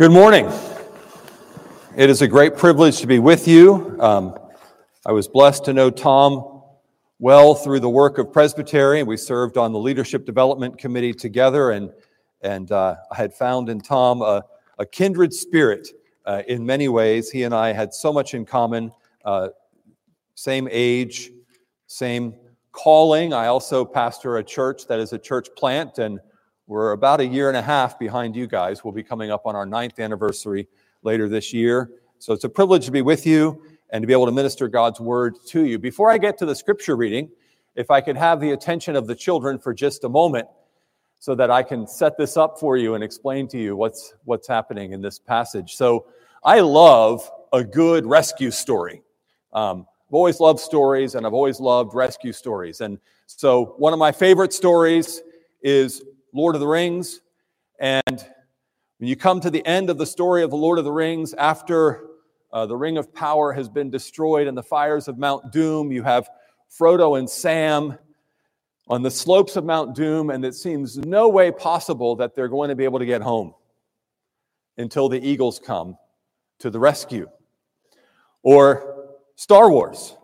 Good morning. It is a great privilege to be with you. Um, I was blessed to know Tom well through the work of Presbytery. We served on the Leadership Development Committee together, and, and uh, I had found in Tom a, a kindred spirit uh, in many ways. He and I had so much in common uh, same age, same calling. I also pastor a church that is a church plant, and we're about a year and a half behind you guys. We'll be coming up on our ninth anniversary later this year. So it's a privilege to be with you and to be able to minister God's word to you. Before I get to the scripture reading, if I could have the attention of the children for just a moment so that I can set this up for you and explain to you what's, what's happening in this passage. So I love a good rescue story. Um, I've always loved stories and I've always loved rescue stories. And so one of my favorite stories is Lord of the Rings. And when you come to the end of the story of the Lord of the Rings, after uh, the Ring of Power has been destroyed in the fires of Mount Doom, you have Frodo and Sam on the slopes of Mount Doom, and it seems no way possible that they're going to be able to get home until the eagles come to the rescue. Or Star Wars,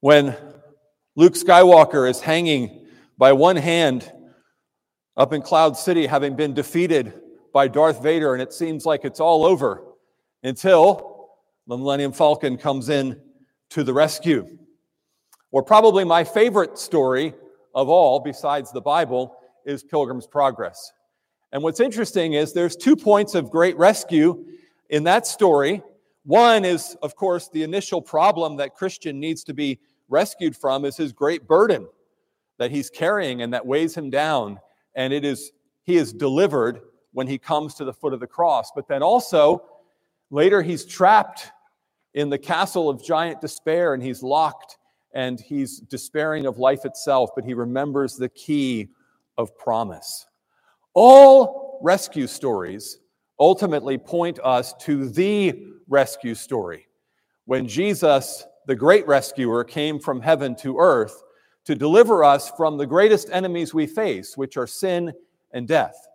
when Luke Skywalker is hanging by one hand up in Cloud City, having been defeated by Darth Vader, and it seems like it's all over until the Millennium Falcon comes in to the rescue. Or probably my favorite story of all, besides the Bible, is Pilgrim's Progress. And what's interesting is there's two points of great rescue in that story. One is, of course, the initial problem that Christian needs to be rescued from is his great burden that he's carrying and that weighs him down and it is he is delivered when he comes to the foot of the cross. But then also later he's trapped in the castle of giant despair and he's locked and he's despairing of life itself, but he remembers the key of promise. All rescue stories ultimately point us to the rescue story. When Jesus, the great rescuer, came from heaven to earth to deliver us from the greatest enemies we face, which are sin and death.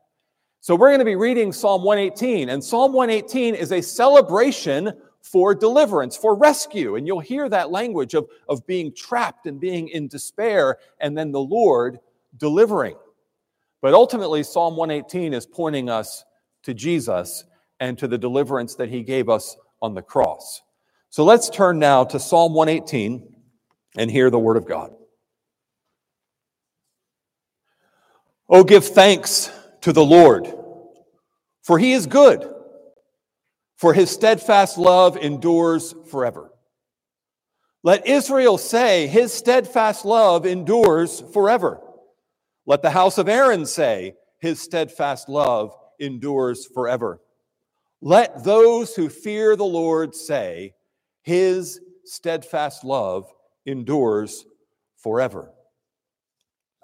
So we're going to be reading Psalm 118, and Psalm 118 is a celebration for deliverance, for rescue. And you'll hear that language of, of being trapped and being in despair, and then the Lord delivering. But ultimately, Psalm 118 is pointing us to Jesus and to the deliverance that he gave us on the cross. So let's turn now to Psalm 118 and hear the word of God. Oh, give thanks to the Lord, for he is good, for his steadfast love endures forever. Let Israel say, his steadfast love endures forever. Let the house of Aaron say, his steadfast love endures forever. Let those who fear the Lord say, his steadfast love endures forever.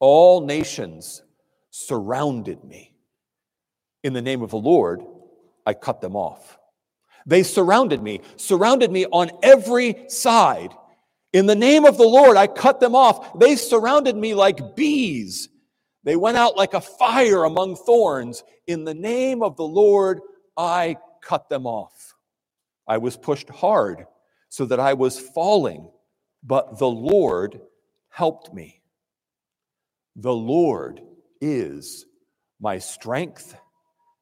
All nations surrounded me. In the name of the Lord, I cut them off. They surrounded me, surrounded me on every side. In the name of the Lord, I cut them off. They surrounded me like bees. They went out like a fire among thorns. In the name of the Lord, I cut them off. I was pushed hard so that I was falling, but the Lord helped me. The Lord is my strength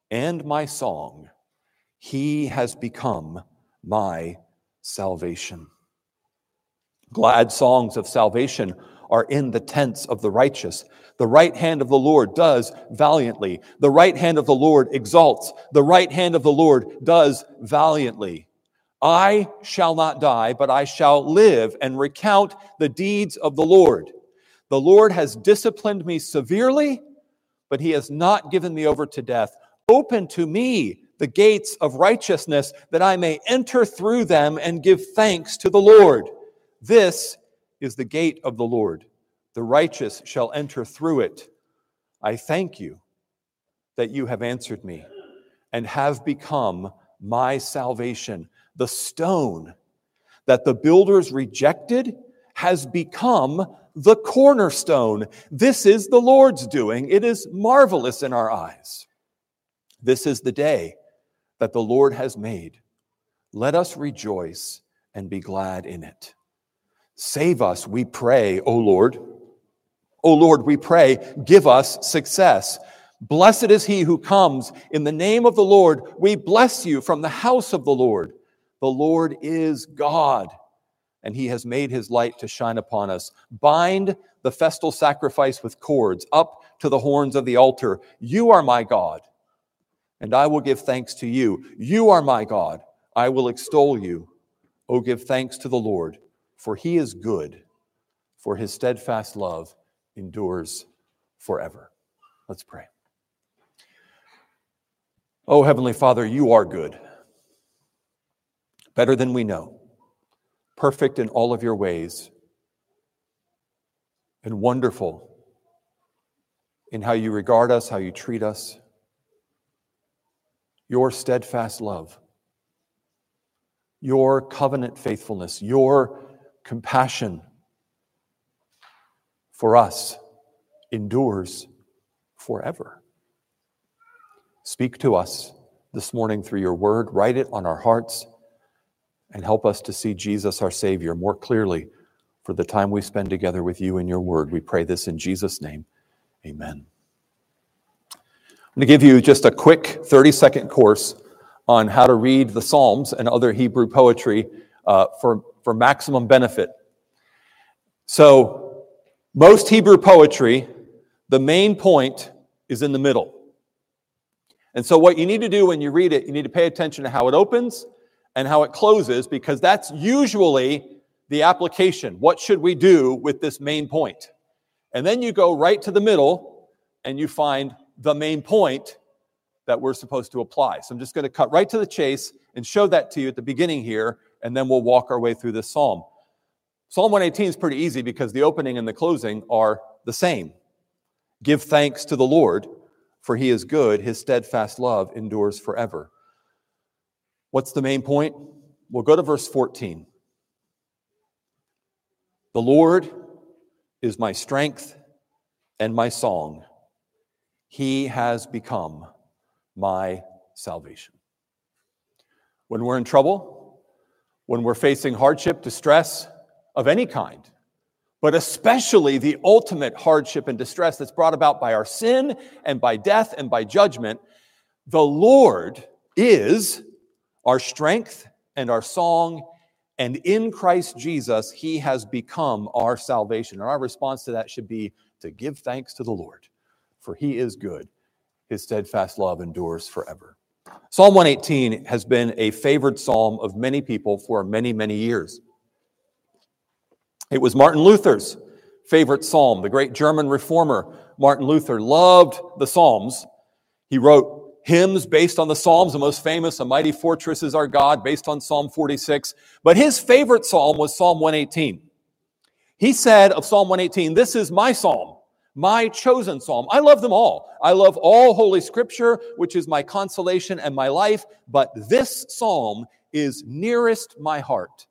and my song. He has become my salvation. Glad songs of salvation are in the tents of the righteous. The right hand of the Lord does valiantly. The right hand of the Lord exalts. The right hand of the Lord does valiantly. I shall not die, but I shall live and recount the deeds of the Lord. The Lord has disciplined me severely, but he has not given me over to death. Open to me the gates of righteousness, that I may enter through them and give thanks to the Lord. This is the gate of the Lord. The righteous shall enter through it. I thank you that you have answered me and have become my salvation. The stone that the builders rejected has become the cornerstone. This is the Lord's doing. It is marvelous in our eyes. This is the day that the Lord has made. Let us rejoice and be glad in it. Save us, we pray, O Lord. O Lord, we pray, give us success. Blessed is he who comes in the name of the Lord. We bless you from the house of the Lord. The Lord is God, and he has made his light to shine upon us. Bind the festal sacrifice with cords up to the horns of the altar. You are my God, and I will give thanks to you. You are my God. I will extol you. Oh, give thanks to the Lord, for he is good, for his steadfast love endures forever. Let's pray. Oh, Heavenly Father, you are good, better than we know, perfect in all of your ways, and wonderful in how you regard us, how you treat us, your steadfast love, your covenant faithfulness, your compassion for us endures forever. Speak to us this morning through your word. Write it on our hearts and help us to see Jesus, our Savior, more clearly for the time we spend together with you in your word. We pray this in Jesus' name. Amen. I'm going to give you just a quick 30 second course on how to read the Psalms and other Hebrew poetry uh, for, for maximum benefit. So, most Hebrew poetry, the main point is in the middle. And so, what you need to do when you read it, you need to pay attention to how it opens and how it closes, because that's usually the application. What should we do with this main point? And then you go right to the middle and you find the main point that we're supposed to apply. So I'm just going to cut right to the chase and show that to you at the beginning here, and then we'll walk our way through this psalm. Psalm 118 is pretty easy because the opening and the closing are the same. Give thanks to the Lord for he is good, his steadfast love endures forever. What's the main point? We'll go to verse 14. The Lord is my strength and my song. He has become my salvation. When we're in trouble, when we're facing hardship, distress of any kind, but especially the ultimate hardship and distress that's brought about by our sin and by death and by judgment, the Lord is our strength and our song. And in Christ Jesus, He has become our salvation. And our response to that should be to give thanks to the Lord, for He is good. His steadfast love endures forever. Psalm 118 has been a favored psalm of many people for many, many years. It was Martin Luther's favorite psalm. The great German reformer Martin Luther loved the Psalms. He wrote hymns based on the Psalms, the most famous, A Mighty Fortress is Our God, based on Psalm 46. But his favorite psalm was Psalm 118. He said of Psalm 118, This is my psalm, my chosen psalm. I love them all. I love all Holy Scripture, which is my consolation and my life, but this psalm is nearest my heart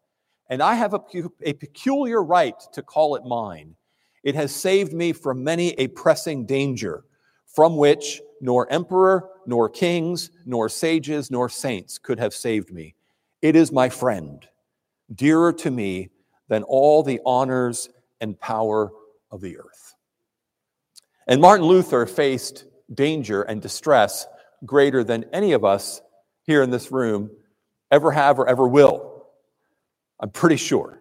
and I have a, a, peculiar right to call it mine. It has saved me from many a pressing danger, from which nor emperor, nor kings, nor sages, nor saints could have saved me. It is my friend, dearer to me than all the honors and power of the earth. And Martin Luther faced danger and distress greater than any of us here in this room ever have or ever will. I'm pretty sure.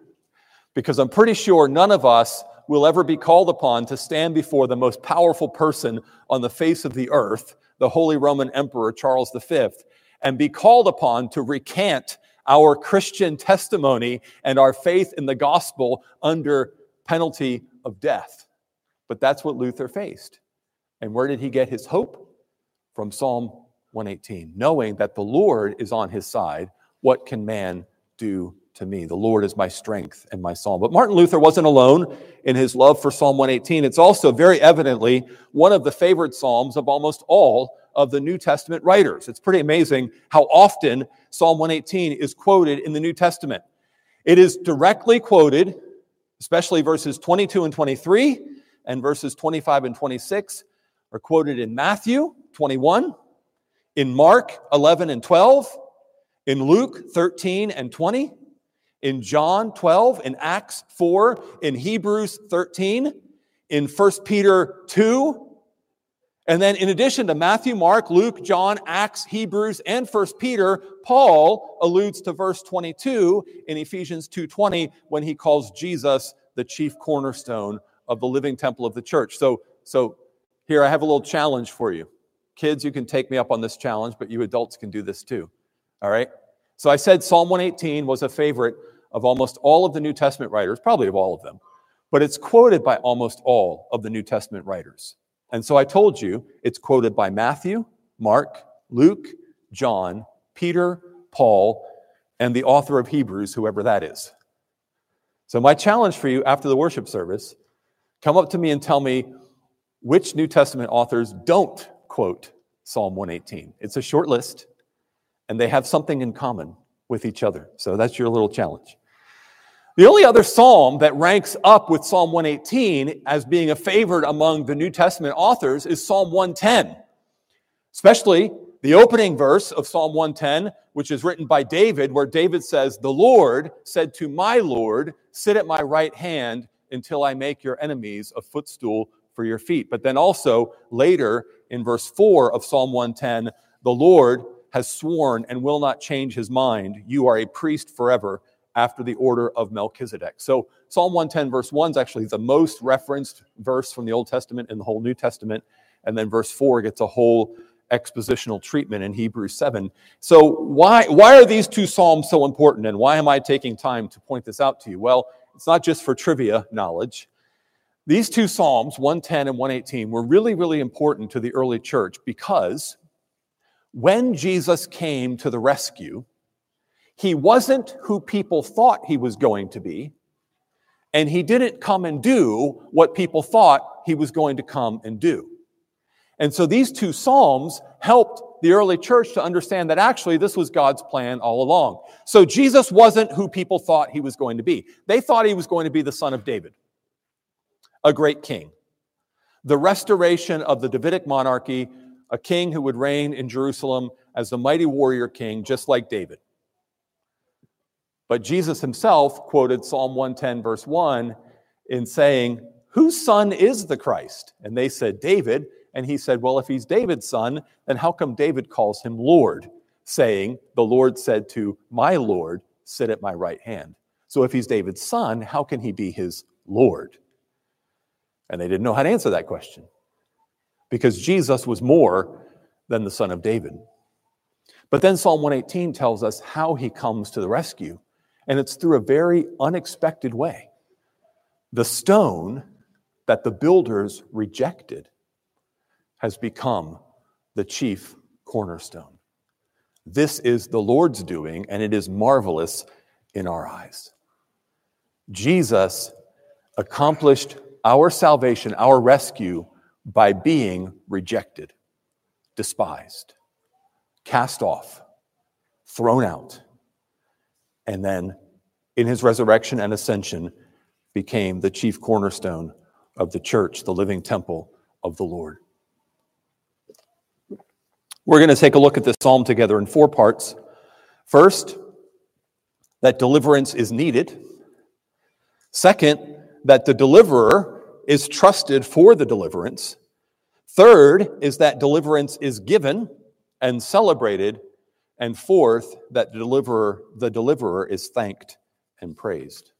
Because I'm pretty sure none of us will ever be called upon to stand before the most powerful person on the face of the earth, the Holy Roman Emperor Charles V, and be called upon to recant our Christian testimony and our faith in the gospel under penalty of death. But that's what Luther faced. And where did he get his hope? From Psalm 118. Knowing that the Lord is on his side, what can man do to me? The Lord is my strength and my psalm. But Martin Luther wasn't alone in his love for Psalm 118. It's also very evidently one of the favorite psalms of almost all of the New Testament writers. It's pretty amazing how often Psalm 118 is quoted in the New Testament. It is directly quoted, especially verses 22 and 23 and verses 25 and 26 are quoted in Matthew 21, in Mark 11 and 12, in Luke 13 and 20, in John 12, in Acts 4, in Hebrews 13, in 1 Peter 2, and then, in addition to Matthew, Mark, Luke, John, Acts, Hebrews, and 1 Peter, Paul alludes to verse 22 in Ephesians 2:20 when he calls Jesus the chief cornerstone of the living temple of the church. So, so here I have a little challenge for you. Kids, you can take me up on this challenge, but you adults can do this too. All right? So I said Psalm 118 was a favorite of almost all of the New Testament writers, probably of all of them, but it's quoted by almost all of the New Testament writers. And so I told you it's quoted by Matthew, Mark, Luke, John, Peter, Paul, and the author of Hebrews, whoever that is. So, my challenge for you after the worship service come up to me and tell me which New Testament authors don't quote Psalm 118. It's a short list, and they have something in common with each other. So, that's your little challenge. The only other psalm that ranks up with Psalm 118 as being a favorite among the New Testament authors is Psalm 110, especially the opening verse of Psalm 110, which is written by David, where David says, The Lord said to my Lord, Sit at my right hand until I make your enemies a footstool for your feet. But then also later in verse 4 of Psalm 110, the Lord has sworn and will not change his mind. You are a priest forever after the order of Melchizedek. So Psalm 110, verse 1 is actually the most referenced verse from the Old Testament in the whole New Testament. And then verse 4 gets a whole expositional treatment in Hebrews 7. So why, why are these two Psalms so important? And why am I taking time to point this out to you? Well, it's not just for trivia knowledge. These two Psalms, 110 and 118, were really, really important to the early church because when Jesus came to the rescue, he wasn't who people thought he was going to be, and he didn't come and do what people thought he was going to come and do. And so these two Psalms helped the early church to understand that actually this was God's plan all along. So Jesus wasn't who people thought he was going to be. They thought he was going to be the son of David, a great king. The restoration of the Davidic monarchy, a king who would reign in Jerusalem as the mighty warrior king, just like David. But Jesus himself quoted Psalm 110, verse 1, in saying, Whose son is the Christ? And they said, David. And he said, Well, if he's David's son, then how come David calls him Lord, saying, The Lord said to my Lord, Sit at my right hand? So if he's David's son, how can he be his Lord? And they didn't know how to answer that question because Jesus was more than the son of David. But then Psalm 118 tells us how he comes to the rescue and it's through a very unexpected way. The stone that the builders rejected has become the chief cornerstone. This is the Lord's doing, and it is marvelous in our eyes. Jesus accomplished our salvation, our rescue, by being rejected, despised, cast off, thrown out and then in his resurrection and ascension became the chief cornerstone of the church, the living temple of the Lord. We're going to take a look at this psalm together in four parts. First, that deliverance is needed. Second, that the deliverer is trusted for the deliverance. Third is that deliverance is given and celebrated and fourth, that the deliverer, the deliverer is thanked and praised.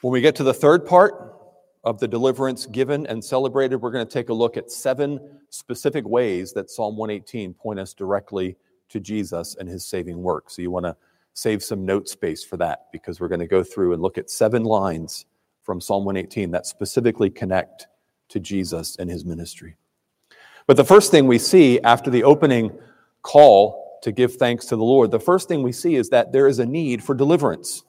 When we get to the third part of the deliverance given and celebrated, we're going to take a look at seven specific ways that Psalm 118 point us directly to Jesus and his saving work. So you want to save some note space for that because we're going to go through and look at seven lines from Psalm 118 that specifically connect to Jesus and his ministry. But the first thing we see after the opening call to give thanks to the Lord, the first thing we see is that there is a need for deliverance.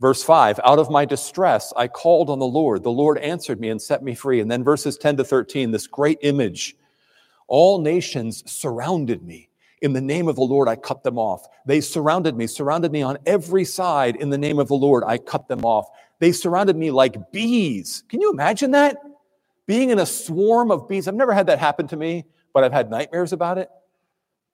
Verse 5 Out of my distress, I called on the Lord. The Lord answered me and set me free. And then verses 10 to 13, this great image. All nations surrounded me. In the name of the Lord, I cut them off. They surrounded me, surrounded me on every side. In the name of the Lord, I cut them off. They surrounded me like bees. Can you imagine that? Being in a swarm of bees. I've never had that happen to me, but I've had nightmares about it.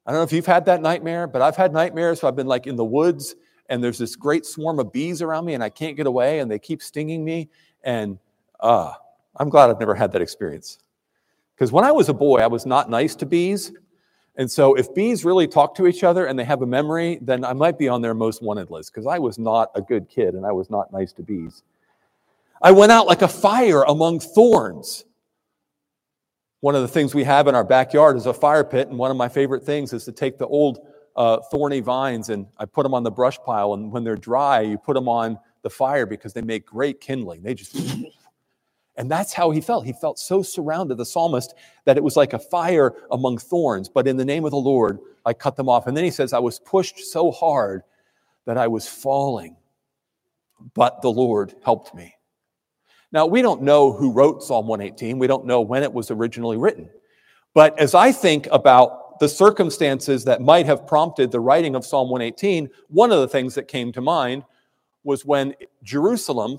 I don't know if you've had that nightmare, but I've had nightmares. So I've been like in the woods and there's this great swarm of bees around me and I can't get away and they keep stinging me. And uh, I'm glad I've never had that experience. Because when I was a boy, I was not nice to bees. And so if bees really talk to each other and they have a memory, then I might be on their most wanted list because I was not a good kid and I was not nice to bees. I went out like a fire among thorns. One of the things we have in our backyard is a fire pit, and one of my favorite things is to take the old uh, thorny vines and I put them on the brush pile. And when they're dry, you put them on the fire because they make great kindling. They just, and that's how he felt. He felt so surrounded, the psalmist, that it was like a fire among thorns. But in the name of the Lord, I cut them off. And then he says, I was pushed so hard that I was falling, but the Lord helped me. Now, we don't know who wrote Psalm 118. We don't know when it was originally written. But as I think about the circumstances that might have prompted the writing of Psalm 118, one of the things that came to mind was when Jerusalem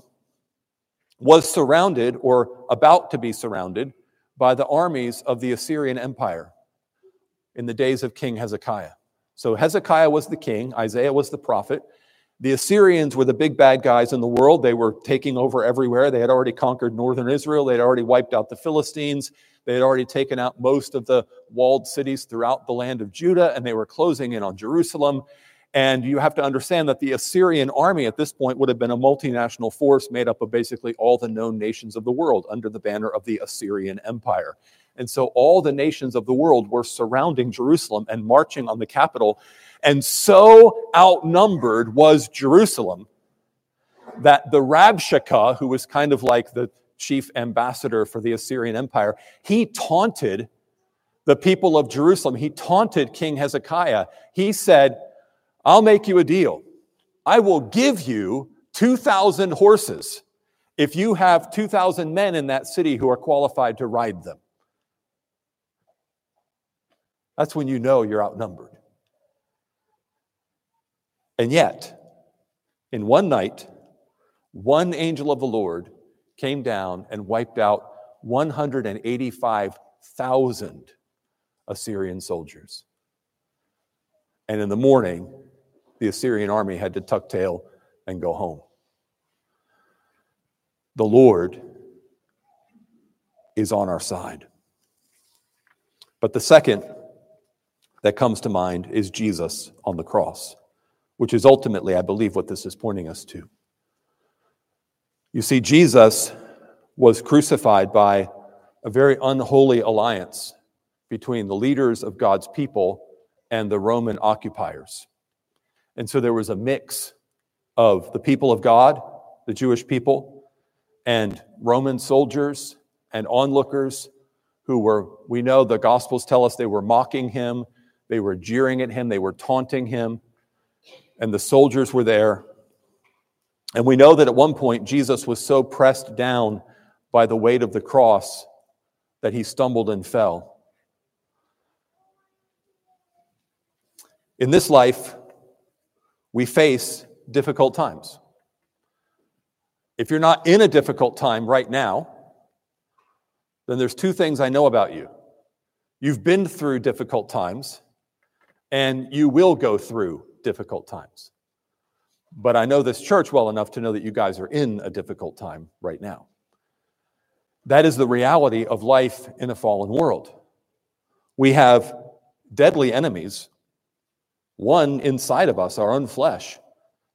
was surrounded or about to be surrounded by the armies of the Assyrian Empire in the days of King Hezekiah. So Hezekiah was the king, Isaiah was the prophet. The Assyrians were the big bad guys in the world. They were taking over everywhere. They had already conquered northern Israel, they had already wiped out the Philistines. They had already taken out most of the walled cities throughout the land of Judah, and they were closing in on Jerusalem. And you have to understand that the Assyrian army at this point would have been a multinational force made up of basically all the known nations of the world under the banner of the Assyrian Empire. And so all the nations of the world were surrounding Jerusalem and marching on the capital. And so outnumbered was Jerusalem that the Rabshakeh, who was kind of like the chief ambassador for the Assyrian Empire, he taunted the people of Jerusalem. He taunted King Hezekiah. He said, I'll make you a deal. I will give you 2,000 horses if you have 2,000 men in that city who are qualified to ride them. That's when you know you're outnumbered. And yet, in one night, one angel of the Lord came down and wiped out 185,000 Assyrian soldiers. And in the morning, the Assyrian army had to tuck tail and go home. The Lord is on our side. But the second that comes to mind is Jesus on the cross, which is ultimately, I believe, what this is pointing us to. You see, Jesus was crucified by a very unholy alliance between the leaders of God's people and the Roman occupiers. And so there was a mix of the people of God, the Jewish people, and Roman soldiers and onlookers who were, we know the Gospels tell us they were mocking him, they were jeering at him, they were taunting him, and the soldiers were there and we know that at one point, Jesus was so pressed down by the weight of the cross that he stumbled and fell. In this life, we face difficult times. If you're not in a difficult time right now, then there's two things I know about you. You've been through difficult times, and you will go through difficult times. But I know this church well enough to know that you guys are in a difficult time right now. That is the reality of life in a fallen world. We have deadly enemies, one inside of us, our own flesh,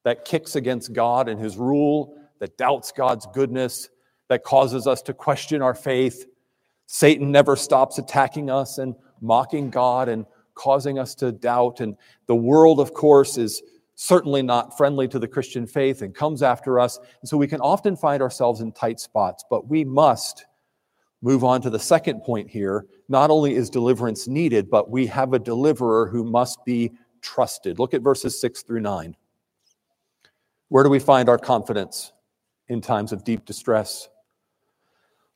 that kicks against God and his rule, that doubts God's goodness, that causes us to question our faith. Satan never stops attacking us and mocking God and causing us to doubt. And the world, of course, is certainly not friendly to the Christian faith and comes after us. And so we can often find ourselves in tight spots, but we must Move on to the second point here. Not only is deliverance needed, but we have a deliverer who must be trusted. Look at verses 6 through 9. Where do we find our confidence in times of deep distress?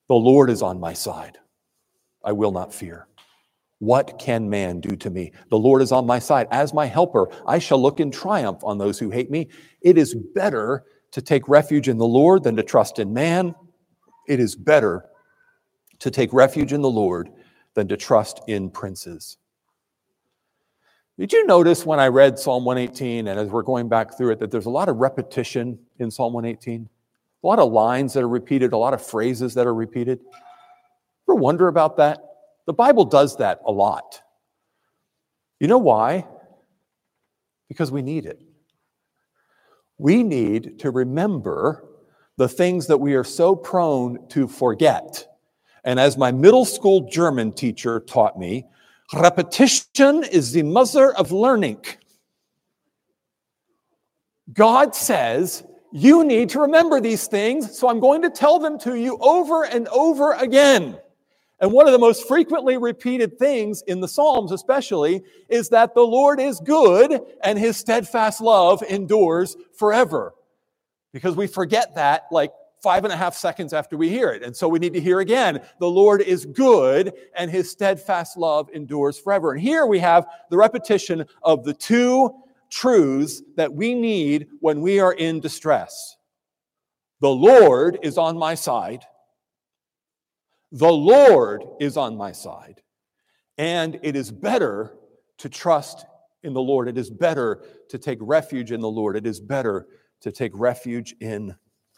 The Lord is on my side. I will not fear. What can man do to me? The Lord is on my side. As my helper, I shall look in triumph on those who hate me. It is better to take refuge in the Lord than to trust in man. It is better to take refuge in the Lord than to trust in princes. Did you notice when I read Psalm 118 and as we're going back through it that there's a lot of repetition in Psalm 118? A lot of lines that are repeated, a lot of phrases that are repeated. Ever wonder about that? The Bible does that a lot. You know why? Because we need it. We need to remember the things that we are so prone to forget. And as my middle school German teacher taught me, repetition is the mother of learning. God says, you need to remember these things, so I'm going to tell them to you over and over again. And one of the most frequently repeated things in the Psalms, especially, is that the Lord is good and his steadfast love endures forever. Because we forget that like five and a half seconds after we hear it. And so we need to hear again the Lord is good and his steadfast love endures forever. And here we have the repetition of the two truths that we need when we are in distress. The Lord is on my side the Lord is on my side. And it is better to trust in the Lord. It is better to take refuge in the Lord. It is better to take refuge in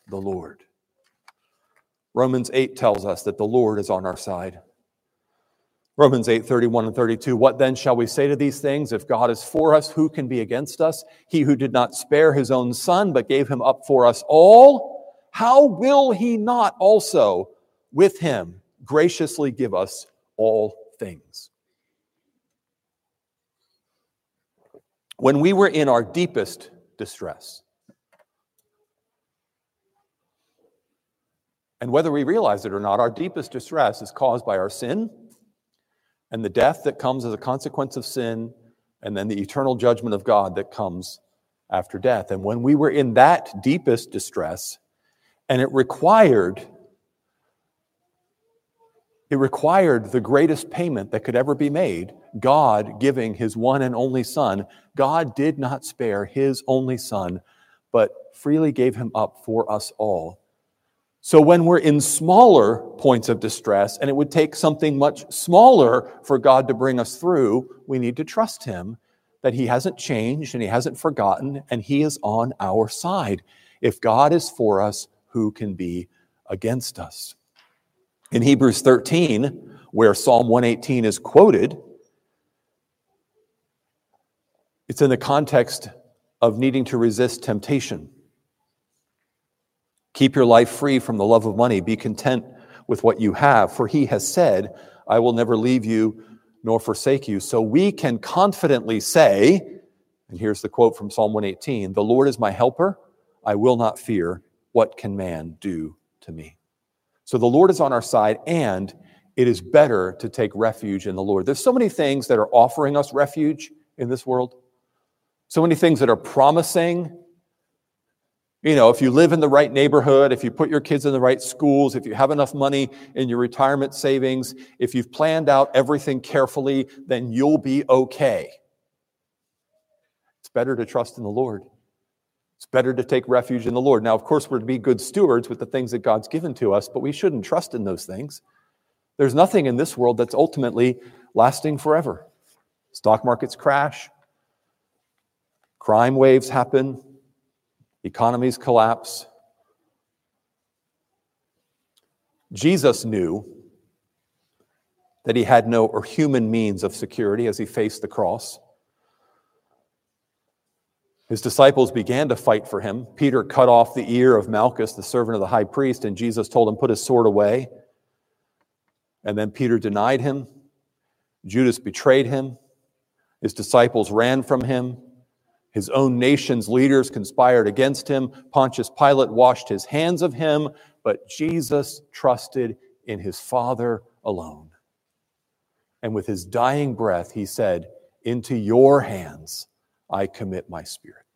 the Lord. Romans 8 tells us that the Lord is on our side. Romans 8, 31 and 32. What then shall we say to these things? If God is for us, who can be against us? He who did not spare his own son, but gave him up for us all, how will he not also with him graciously give us all things. When we were in our deepest distress, and whether we realize it or not, our deepest distress is caused by our sin and the death that comes as a consequence of sin, and then the eternal judgment of God that comes after death. And when we were in that deepest distress, and it required it required the greatest payment that could ever be made God giving his one and only Son. God did not spare his only Son, but freely gave him up for us all. So when we're in smaller points of distress, and it would take something much smaller for God to bring us through, we need to trust him that he hasn't changed and he hasn't forgotten, and he is on our side. If God is for us, who can be against us? In Hebrews 13, where Psalm 118 is quoted, it's in the context of needing to resist temptation. Keep your life free from the love of money. Be content with what you have, for he has said, I will never leave you nor forsake you. So we can confidently say, and here's the quote from Psalm 118 The Lord is my helper. I will not fear. What can man do to me? So the Lord is on our side, and it is better to take refuge in the Lord. There's so many things that are offering us refuge in this world, so many things that are promising. You know, if you live in the right neighborhood, if you put your kids in the right schools, if you have enough money in your retirement savings, if you've planned out everything carefully, then you'll be okay. It's better to trust in the Lord. It's better to take refuge in the Lord. Now, of course, we're to be good stewards with the things that God's given to us, but we shouldn't trust in those things. There's nothing in this world that's ultimately lasting forever. Stock markets crash, crime waves happen, economies collapse. Jesus knew that he had no human means of security as he faced the cross. His disciples began to fight for him. Peter cut off the ear of Malchus, the servant of the high priest, and Jesus told him, Put his sword away. And then Peter denied him. Judas betrayed him. His disciples ran from him. His own nation's leaders conspired against him. Pontius Pilate washed his hands of him, but Jesus trusted in his Father alone. And with his dying breath, he said, Into your hands I commit my spirit.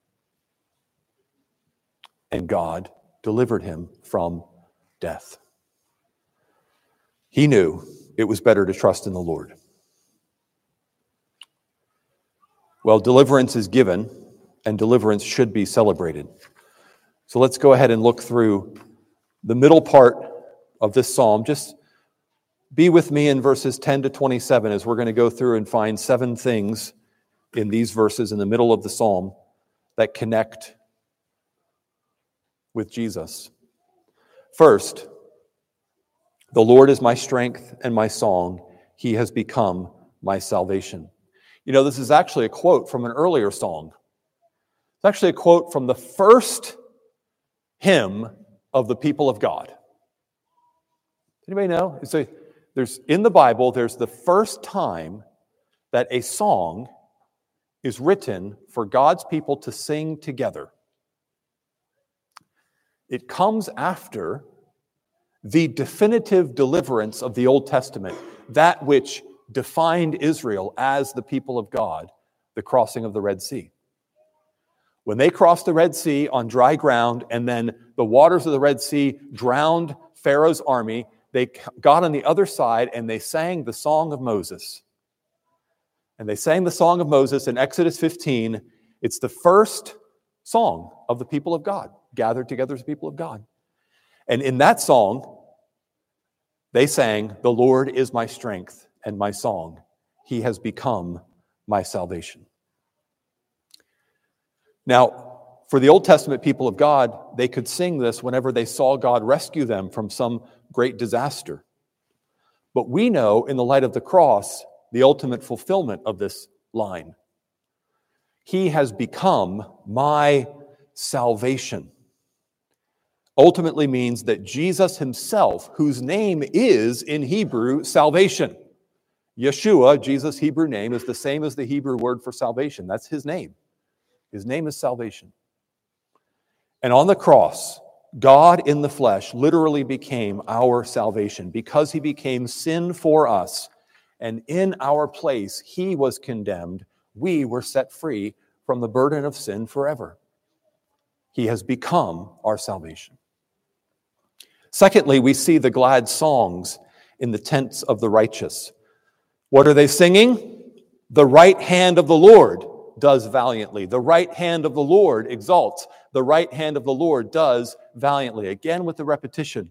And God delivered him from death. He knew it was better to trust in the Lord. Well, deliverance is given, and deliverance should be celebrated. So let's go ahead and look through the middle part of this psalm. Just be with me in verses 10 to 27 as we're going to go through and find seven things in these verses in the middle of the psalm that connect with Jesus. First, the Lord is my strength and my song. He has become my salvation. You know, this is actually a quote from an earlier song. It's actually a quote from the first hymn of the people of God. Anybody know? So there's in the Bible, there's the first time that a song is written for God's people to sing together. It comes after the definitive deliverance of the Old Testament, that which defined Israel as the people of God, the crossing of the Red Sea. When they crossed the Red Sea on dry ground, and then the waters of the Red Sea drowned Pharaoh's army, they got on the other side and they sang the song of Moses. And they sang the song of Moses in Exodus 15. It's the first song of the people of God, gathered together as people of God. And in that song, they sang, The Lord is my strength and my song. He has become my salvation. Now, for the Old Testament people of God, they could sing this whenever they saw God rescue them from some great disaster. But we know, in the light of the cross, the ultimate fulfillment of this line. He has become my salvation. Ultimately means that Jesus himself, whose name is in Hebrew salvation, Yeshua, Jesus' Hebrew name, is the same as the Hebrew word for salvation. That's his name. His name is salvation. And on the cross, God in the flesh literally became our salvation because he became sin for us. And in our place, he was condemned. We were set free from the burden of sin forever. He has become our salvation. Secondly, we see the glad songs in the tents of the righteous. What are they singing? The right hand of the Lord does valiantly. The right hand of the Lord exalts. The right hand of the Lord does valiantly. Again, with the repetition.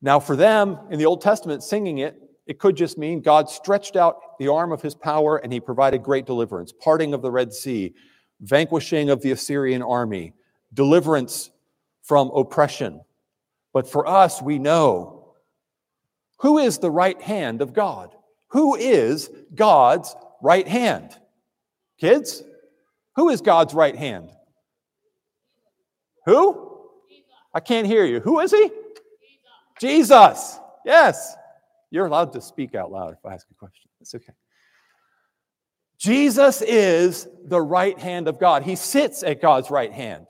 Now, for them in the Old Testament, singing it, it could just mean God stretched out the arm of his power and he provided great deliverance, parting of the Red Sea, vanquishing of the Assyrian army, deliverance from oppression. But for us, we know who is the right hand of God? Who is God's right hand? Kids, who is God's right hand? Who? I can't hear you. Who is he? Jesus. Yes. You're allowed to speak out loud if I ask a question. It's okay. Jesus is the right hand of God. He sits at God's right hand.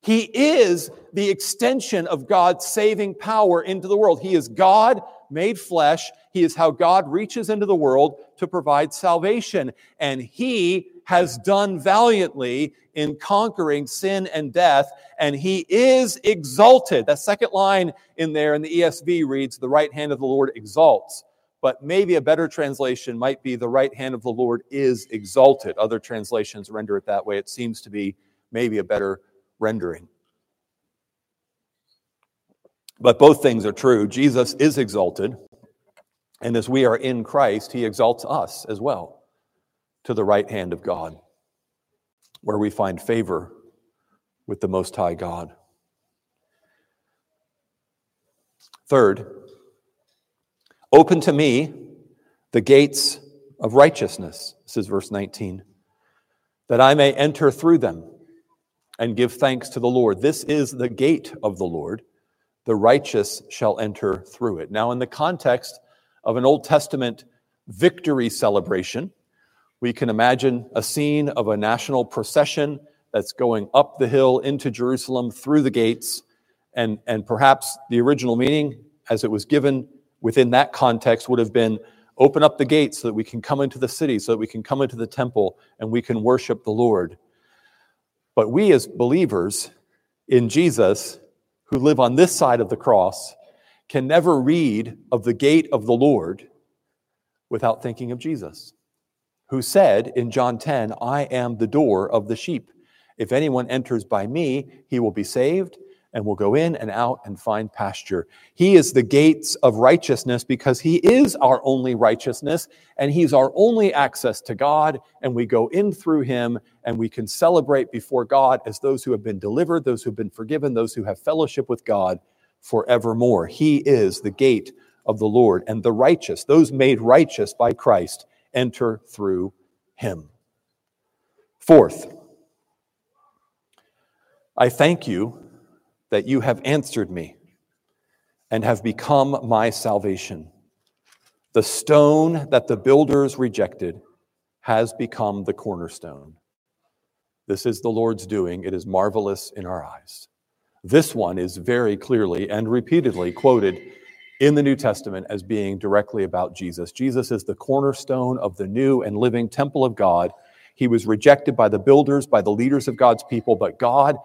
He is the extension of God's saving power into the world. He is God made flesh. He is how God reaches into the world to provide salvation. And He has done valiantly in conquering sin and death, and He is exalted. That second line in there in the ESV reads, The right hand of the Lord exalts. But maybe a better translation might be, The right hand of the Lord is exalted. Other translations render it that way. It seems to be maybe a better rendering. But both things are true. Jesus is exalted, and as we are in Christ, he exalts us as well to the right hand of God, where we find favor with the Most High God. Third, open to me the gates of righteousness. This is verse 19. That I may enter through them and give thanks to the Lord. This is the gate of the Lord. The righteous shall enter through it. Now, in the context of an Old Testament victory celebration, we can imagine a scene of a national procession that's going up the hill into Jerusalem through the gates. And, and perhaps the original meaning as it was given within that context, would have been open up the gates so that we can come into the city, so that we can come into the temple and we can worship the Lord. But we, as believers in Jesus, who live on this side of the cross, can never read of the gate of the Lord without thinking of Jesus, who said in John 10, I am the door of the sheep. If anyone enters by me, he will be saved and will go in and out and find pasture. He is the gates of righteousness because he is our only righteousness and he's our only access to God. And we go in through him and we can celebrate before God as those who have been delivered, those who have been forgiven, those who have fellowship with God forevermore. He is the gate of the Lord and the righteous, those made righteous by Christ, enter through him. Fourth, I thank you that you have answered me and have become my salvation. The stone that the builders rejected has become the cornerstone. This is the Lord's doing. It is marvelous in our eyes. This one is very clearly and repeatedly quoted in the New Testament as being directly about Jesus. Jesus is the cornerstone of the new and living temple of God. He was rejected by the builders, by the leaders of God's people, but God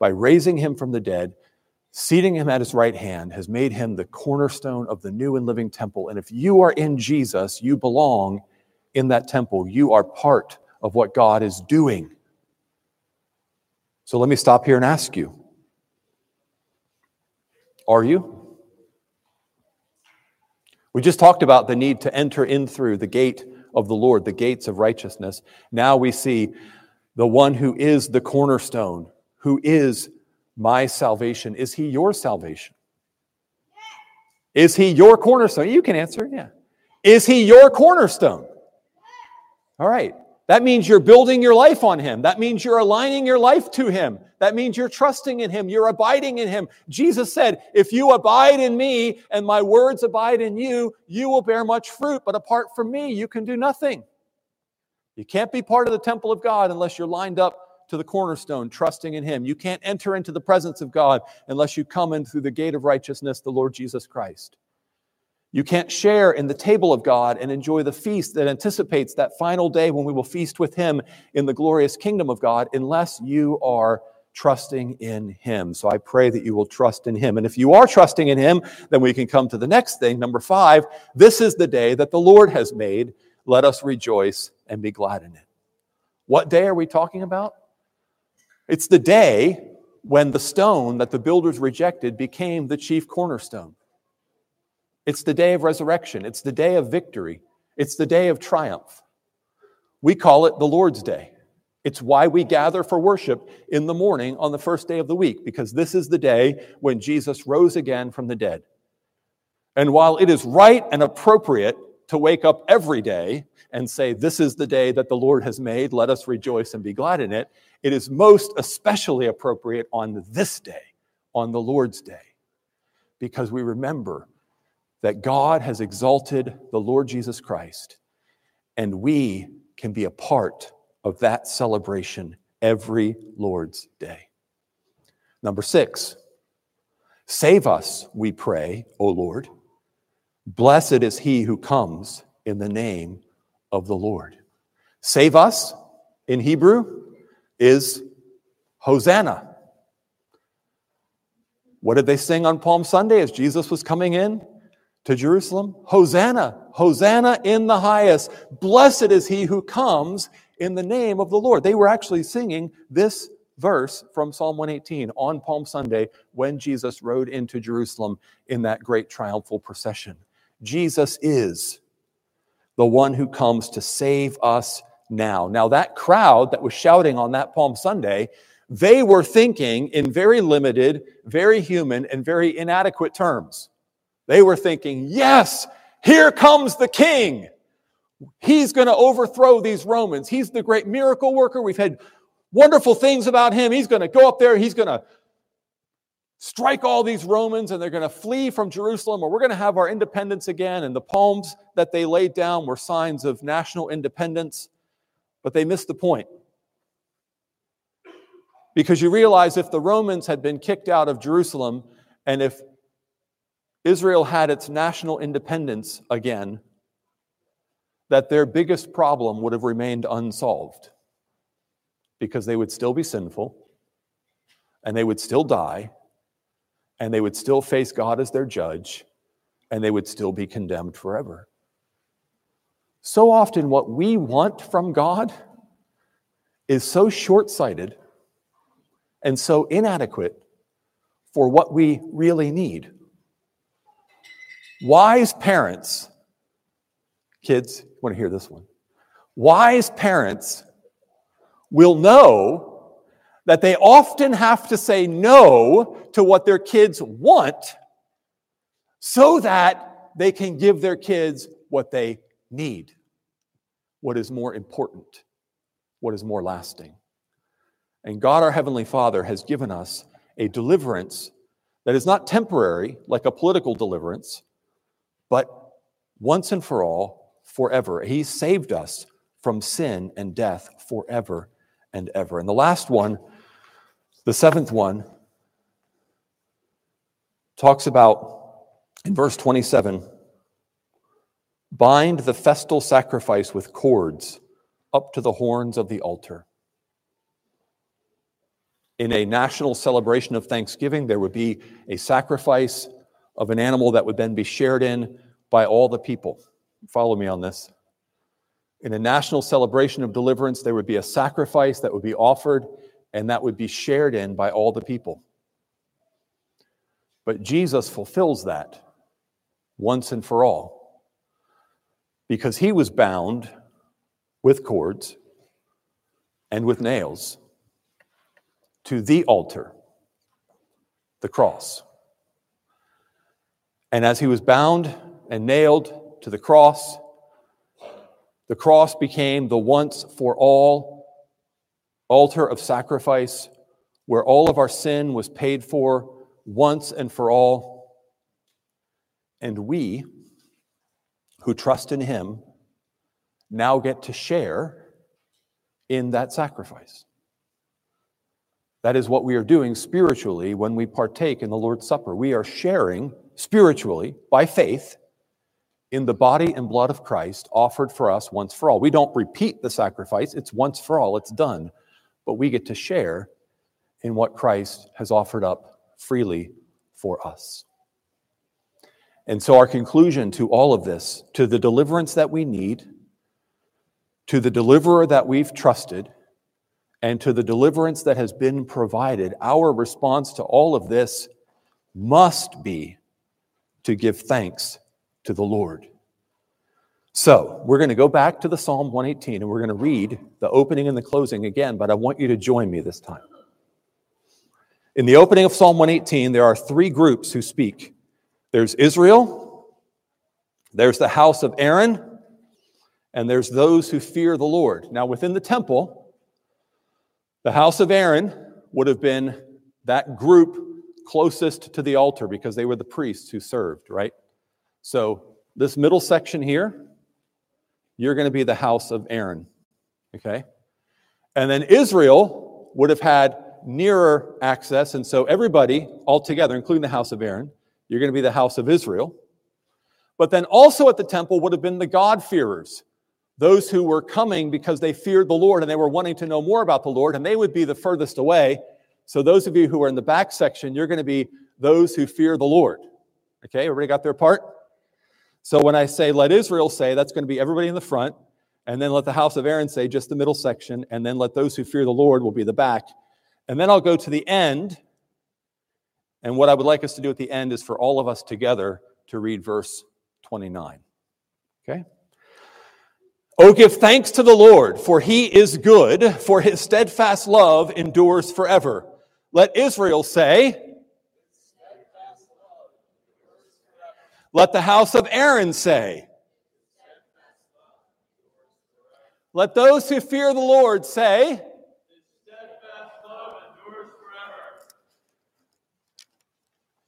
by raising him from the dead, seating him at his right hand, has made him the cornerstone of the new and living temple. And if you are in Jesus, you belong in that temple. You are part of what God is doing. So let me stop here and ask you Are you? We just talked about the need to enter in through the gate of the Lord, the gates of righteousness. Now we see the one who is the cornerstone who is my salvation. Is he your salvation? Is he your cornerstone? You can answer, yeah. Is he your cornerstone? All right. That means you're building your life on him. That means you're aligning your life to him. That means you're trusting in him. You're abiding in him. Jesus said, If you abide in me and my words abide in you, you will bear much fruit. But apart from me, you can do nothing. You can't be part of the temple of God unless you're lined up to the cornerstone, trusting in Him. You can't enter into the presence of God unless you come in through the gate of righteousness, the Lord Jesus Christ. You can't share in the table of God and enjoy the feast that anticipates that final day when we will feast with Him in the glorious kingdom of God unless you are trusting in Him. So I pray that you will trust in Him. And if you are trusting in Him, then we can come to the next thing. Number five, this is the day that the Lord has made. Let us rejoice and be glad in it. What day are we talking about? It's the day when the stone that the builders rejected became the chief cornerstone. It's the day of resurrection. It's the day of victory. It's the day of triumph. We call it the Lord's Day. It's why we gather for worship in the morning on the first day of the week, because this is the day when Jesus rose again from the dead. And while it is right and appropriate to wake up every day and say, This is the day that the Lord has made, let us rejoice and be glad in it, it is most especially appropriate on this day, on the Lord's day, because we remember that God has exalted the Lord Jesus Christ, and we can be a part of that celebration every Lord's day. Number six, save us, we pray, O Lord. Blessed is he who comes in the name of the Lord. Save us in Hebrew is Hosanna. What did they sing on Palm Sunday as Jesus was coming in to Jerusalem? Hosanna, Hosanna in the highest. Blessed is he who comes in the name of the Lord. They were actually singing this verse from Psalm 118 on Palm Sunday when Jesus rode into Jerusalem in that great triumphal procession. Jesus is the one who comes to save us now. Now, that crowd that was shouting on that Palm Sunday, they were thinking in very limited, very human, and very inadequate terms. They were thinking, yes, here comes the king. He's going to overthrow these Romans. He's the great miracle worker. We've had wonderful things about him. He's going to go up there. He's going to strike all these Romans and they're going to flee from Jerusalem, or we're going to have our independence again. And the palms that they laid down were signs of national independence. But they missed the point. Because you realize if the Romans had been kicked out of Jerusalem, and if Israel had its national independence again, that their biggest problem would have remained unsolved because they would still be sinful and they would still die and they would still face God as their judge and they would still be condemned forever. So often, what we want from God is so short sighted and so inadequate for what we really need. Wise parents, kids, want to hear this one? Wise parents will know that they often have to say no to what their kids want so that they can give their kids what they need, what is more important, what is more lasting. And God, our Heavenly Father, has given us a deliverance that is not temporary, like a political deliverance, but once and for all, forever. He saved us from sin and death forever and ever. And the last one, the seventh one, talks about in verse 27 bind the festal sacrifice with cords up to the horns of the altar. In a national celebration of Thanksgiving, there would be a sacrifice of an animal that would then be shared in by all the people. Follow me on this. In a national celebration of deliverance, there would be a sacrifice that would be offered and that would be shared in by all the people. But Jesus fulfills that once and for all because he was bound with cords and with nails to the altar, the cross. And as he was bound and nailed to the cross, the cross became the once for all altar of sacrifice where all of our sin was paid for once and for all. And we, who trust in him, now get to share in that sacrifice. That is what we are doing spiritually when we partake in the Lord's Supper. We are sharing spiritually by faith in the body and blood of Christ offered for us once for all. We don't repeat the sacrifice, it's once for all, it's done. But we get to share in what Christ has offered up freely for us. And so, our conclusion to all of this, to the deliverance that we need, to the deliverer that we've trusted, and to the deliverance that has been provided, our response to all of this must be to give thanks to the Lord. So, we're going to go back to the Psalm 118 and we're going to read the opening and the closing again, but I want you to join me this time. In the opening of Psalm 118, there are three groups who speak there's Israel, there's the house of Aaron, and there's those who fear the Lord. Now, within the temple, the house of Aaron would have been that group closest to the altar because they were the priests who served, right? So, this middle section here, you're going to be the house of Aaron, okay? And then Israel would have had nearer access, and so everybody all together, including the house of Aaron, you're going to be the house of Israel. But then also at the temple would have been the God-fearers those who were coming because they feared the Lord and they were wanting to know more about the Lord, and they would be the furthest away. So, those of you who are in the back section, you're going to be those who fear the Lord. Okay, everybody got their part? So, when I say let Israel say, that's going to be everybody in the front, and then let the house of Aaron say just the middle section, and then let those who fear the Lord will be the back. And then I'll go to the end. And what I would like us to do at the end is for all of us together to read verse 29. Okay? Oh, give thanks to the Lord, for he is good, for his steadfast love endures forever. Let Israel say, Let the house of Aaron say, Let those who fear the Lord say,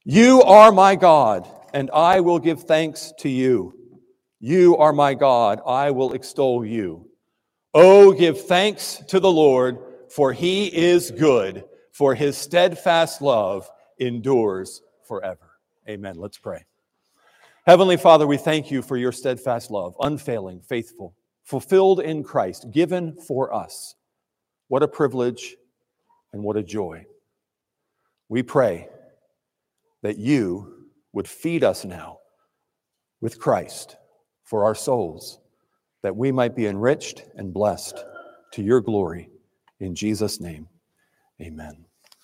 You are my God, and I will give thanks to you. You are my God, I will extol you. Oh, give thanks to the Lord, for he is good, for his steadfast love endures forever. Amen. Let's pray. Heavenly Father, we thank you for your steadfast love, unfailing, faithful, fulfilled in Christ, given for us. What a privilege and what a joy. We pray that you would feed us now with Christ for our souls, that we might be enriched and blessed to your glory. In Jesus' name, amen.